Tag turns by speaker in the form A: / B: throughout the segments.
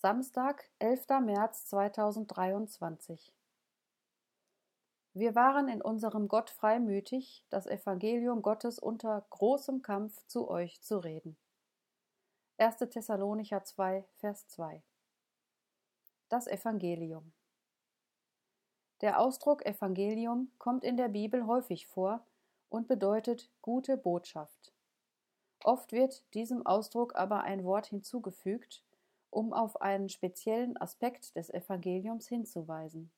A: Samstag, 11. März 2023 Wir waren in unserem Gott freimütig, das Evangelium Gottes unter großem Kampf zu euch zu reden. 1. Thessalonicher 2, Vers 2 Das Evangelium Der Ausdruck Evangelium kommt in der Bibel häufig vor und bedeutet gute Botschaft. Oft wird diesem Ausdruck aber ein Wort hinzugefügt, um auf einen speziellen Aspekt des Evangeliums hinzuweisen.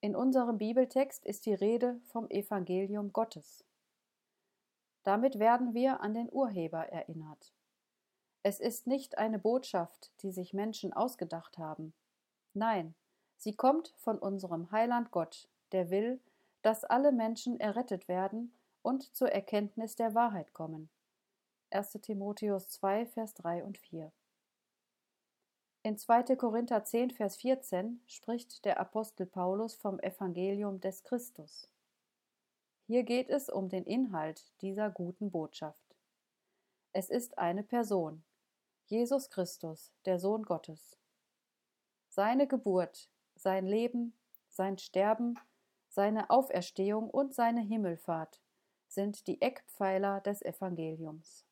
A: In unserem Bibeltext ist die Rede vom Evangelium Gottes. Damit werden wir an den Urheber erinnert. Es ist nicht eine Botschaft, die sich Menschen ausgedacht haben. Nein, sie kommt von unserem Heiland Gott, der will, dass alle Menschen errettet werden und zur Erkenntnis der Wahrheit kommen. 1. Timotheus 2, Vers 3 und 4. In 2. Korinther 10, Vers 14 spricht der Apostel Paulus vom Evangelium des Christus. Hier geht es um den Inhalt dieser guten Botschaft. Es ist eine Person, Jesus Christus, der Sohn Gottes. Seine Geburt, sein Leben, sein Sterben, seine Auferstehung und seine Himmelfahrt sind die Eckpfeiler des Evangeliums.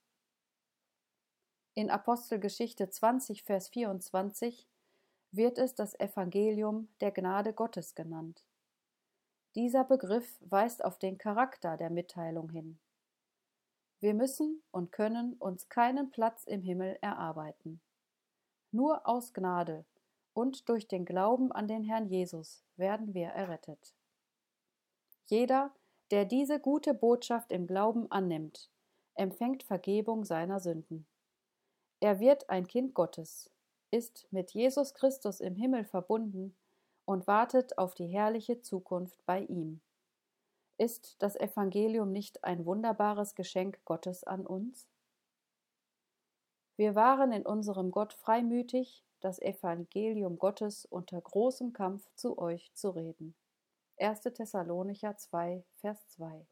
A: In Apostelgeschichte 20, Vers 24 wird es das Evangelium der Gnade Gottes genannt. Dieser Begriff weist auf den Charakter der Mitteilung hin. Wir müssen und können uns keinen Platz im Himmel erarbeiten. Nur aus Gnade und durch den Glauben an den Herrn Jesus werden wir errettet. Jeder, der diese gute Botschaft im Glauben annimmt, empfängt Vergebung seiner Sünden. Er wird ein Kind Gottes, ist mit Jesus Christus im Himmel verbunden und wartet auf die herrliche Zukunft bei ihm. Ist das Evangelium nicht ein wunderbares Geschenk Gottes an uns? Wir waren in unserem Gott freimütig, das Evangelium Gottes unter großem Kampf zu euch zu reden. 1. Thessalonicher 2, Vers 2